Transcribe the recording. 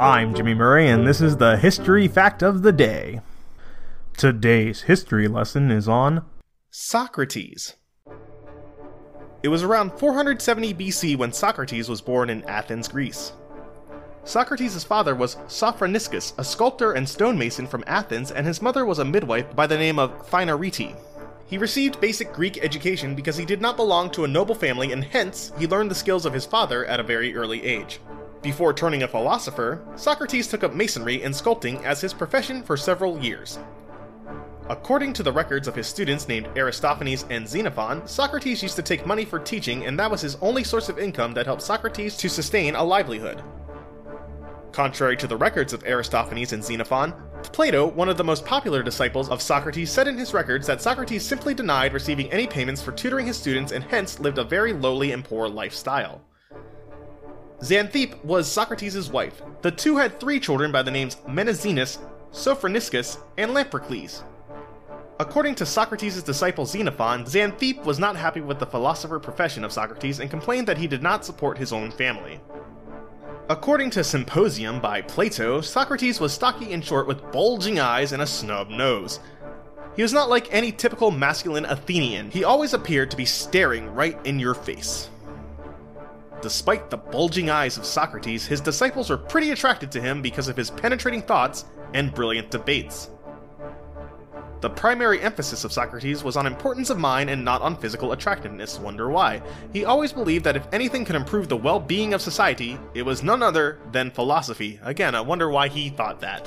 I'm Jimmy Murray, and this is the History Fact of the Day. Today's history lesson is on Socrates. It was around 470 BC when Socrates was born in Athens, Greece. Socrates' father was Sophroniscus, a sculptor and stonemason from Athens, and his mother was a midwife by the name of Phaenarete. He received basic Greek education because he did not belong to a noble family and hence he learned the skills of his father at a very early age. Before turning a philosopher, Socrates took up masonry and sculpting as his profession for several years. According to the records of his students named Aristophanes and Xenophon, Socrates used to take money for teaching and that was his only source of income that helped Socrates to sustain a livelihood. Contrary to the records of Aristophanes and Xenophon, Plato, one of the most popular disciples of Socrates, said in his records that Socrates simply denied receiving any payments for tutoring his students and hence lived a very lowly and poor lifestyle. Xanthippe was Socrates' wife. The two had three children by the names Menexenus, Sophroniscus, and Lamprocles. According to Socrates' disciple Xenophon, Xanthippe was not happy with the philosopher profession of Socrates and complained that he did not support his own family. According to Symposium by Plato, Socrates was stocky and short with bulging eyes and a snub nose. He was not like any typical masculine Athenian, he always appeared to be staring right in your face. Despite the bulging eyes of Socrates, his disciples were pretty attracted to him because of his penetrating thoughts and brilliant debates. The primary emphasis of Socrates was on importance of mind and not on physical attractiveness. Wonder why? He always believed that if anything could improve the well being of society, it was none other than philosophy. Again, I wonder why he thought that.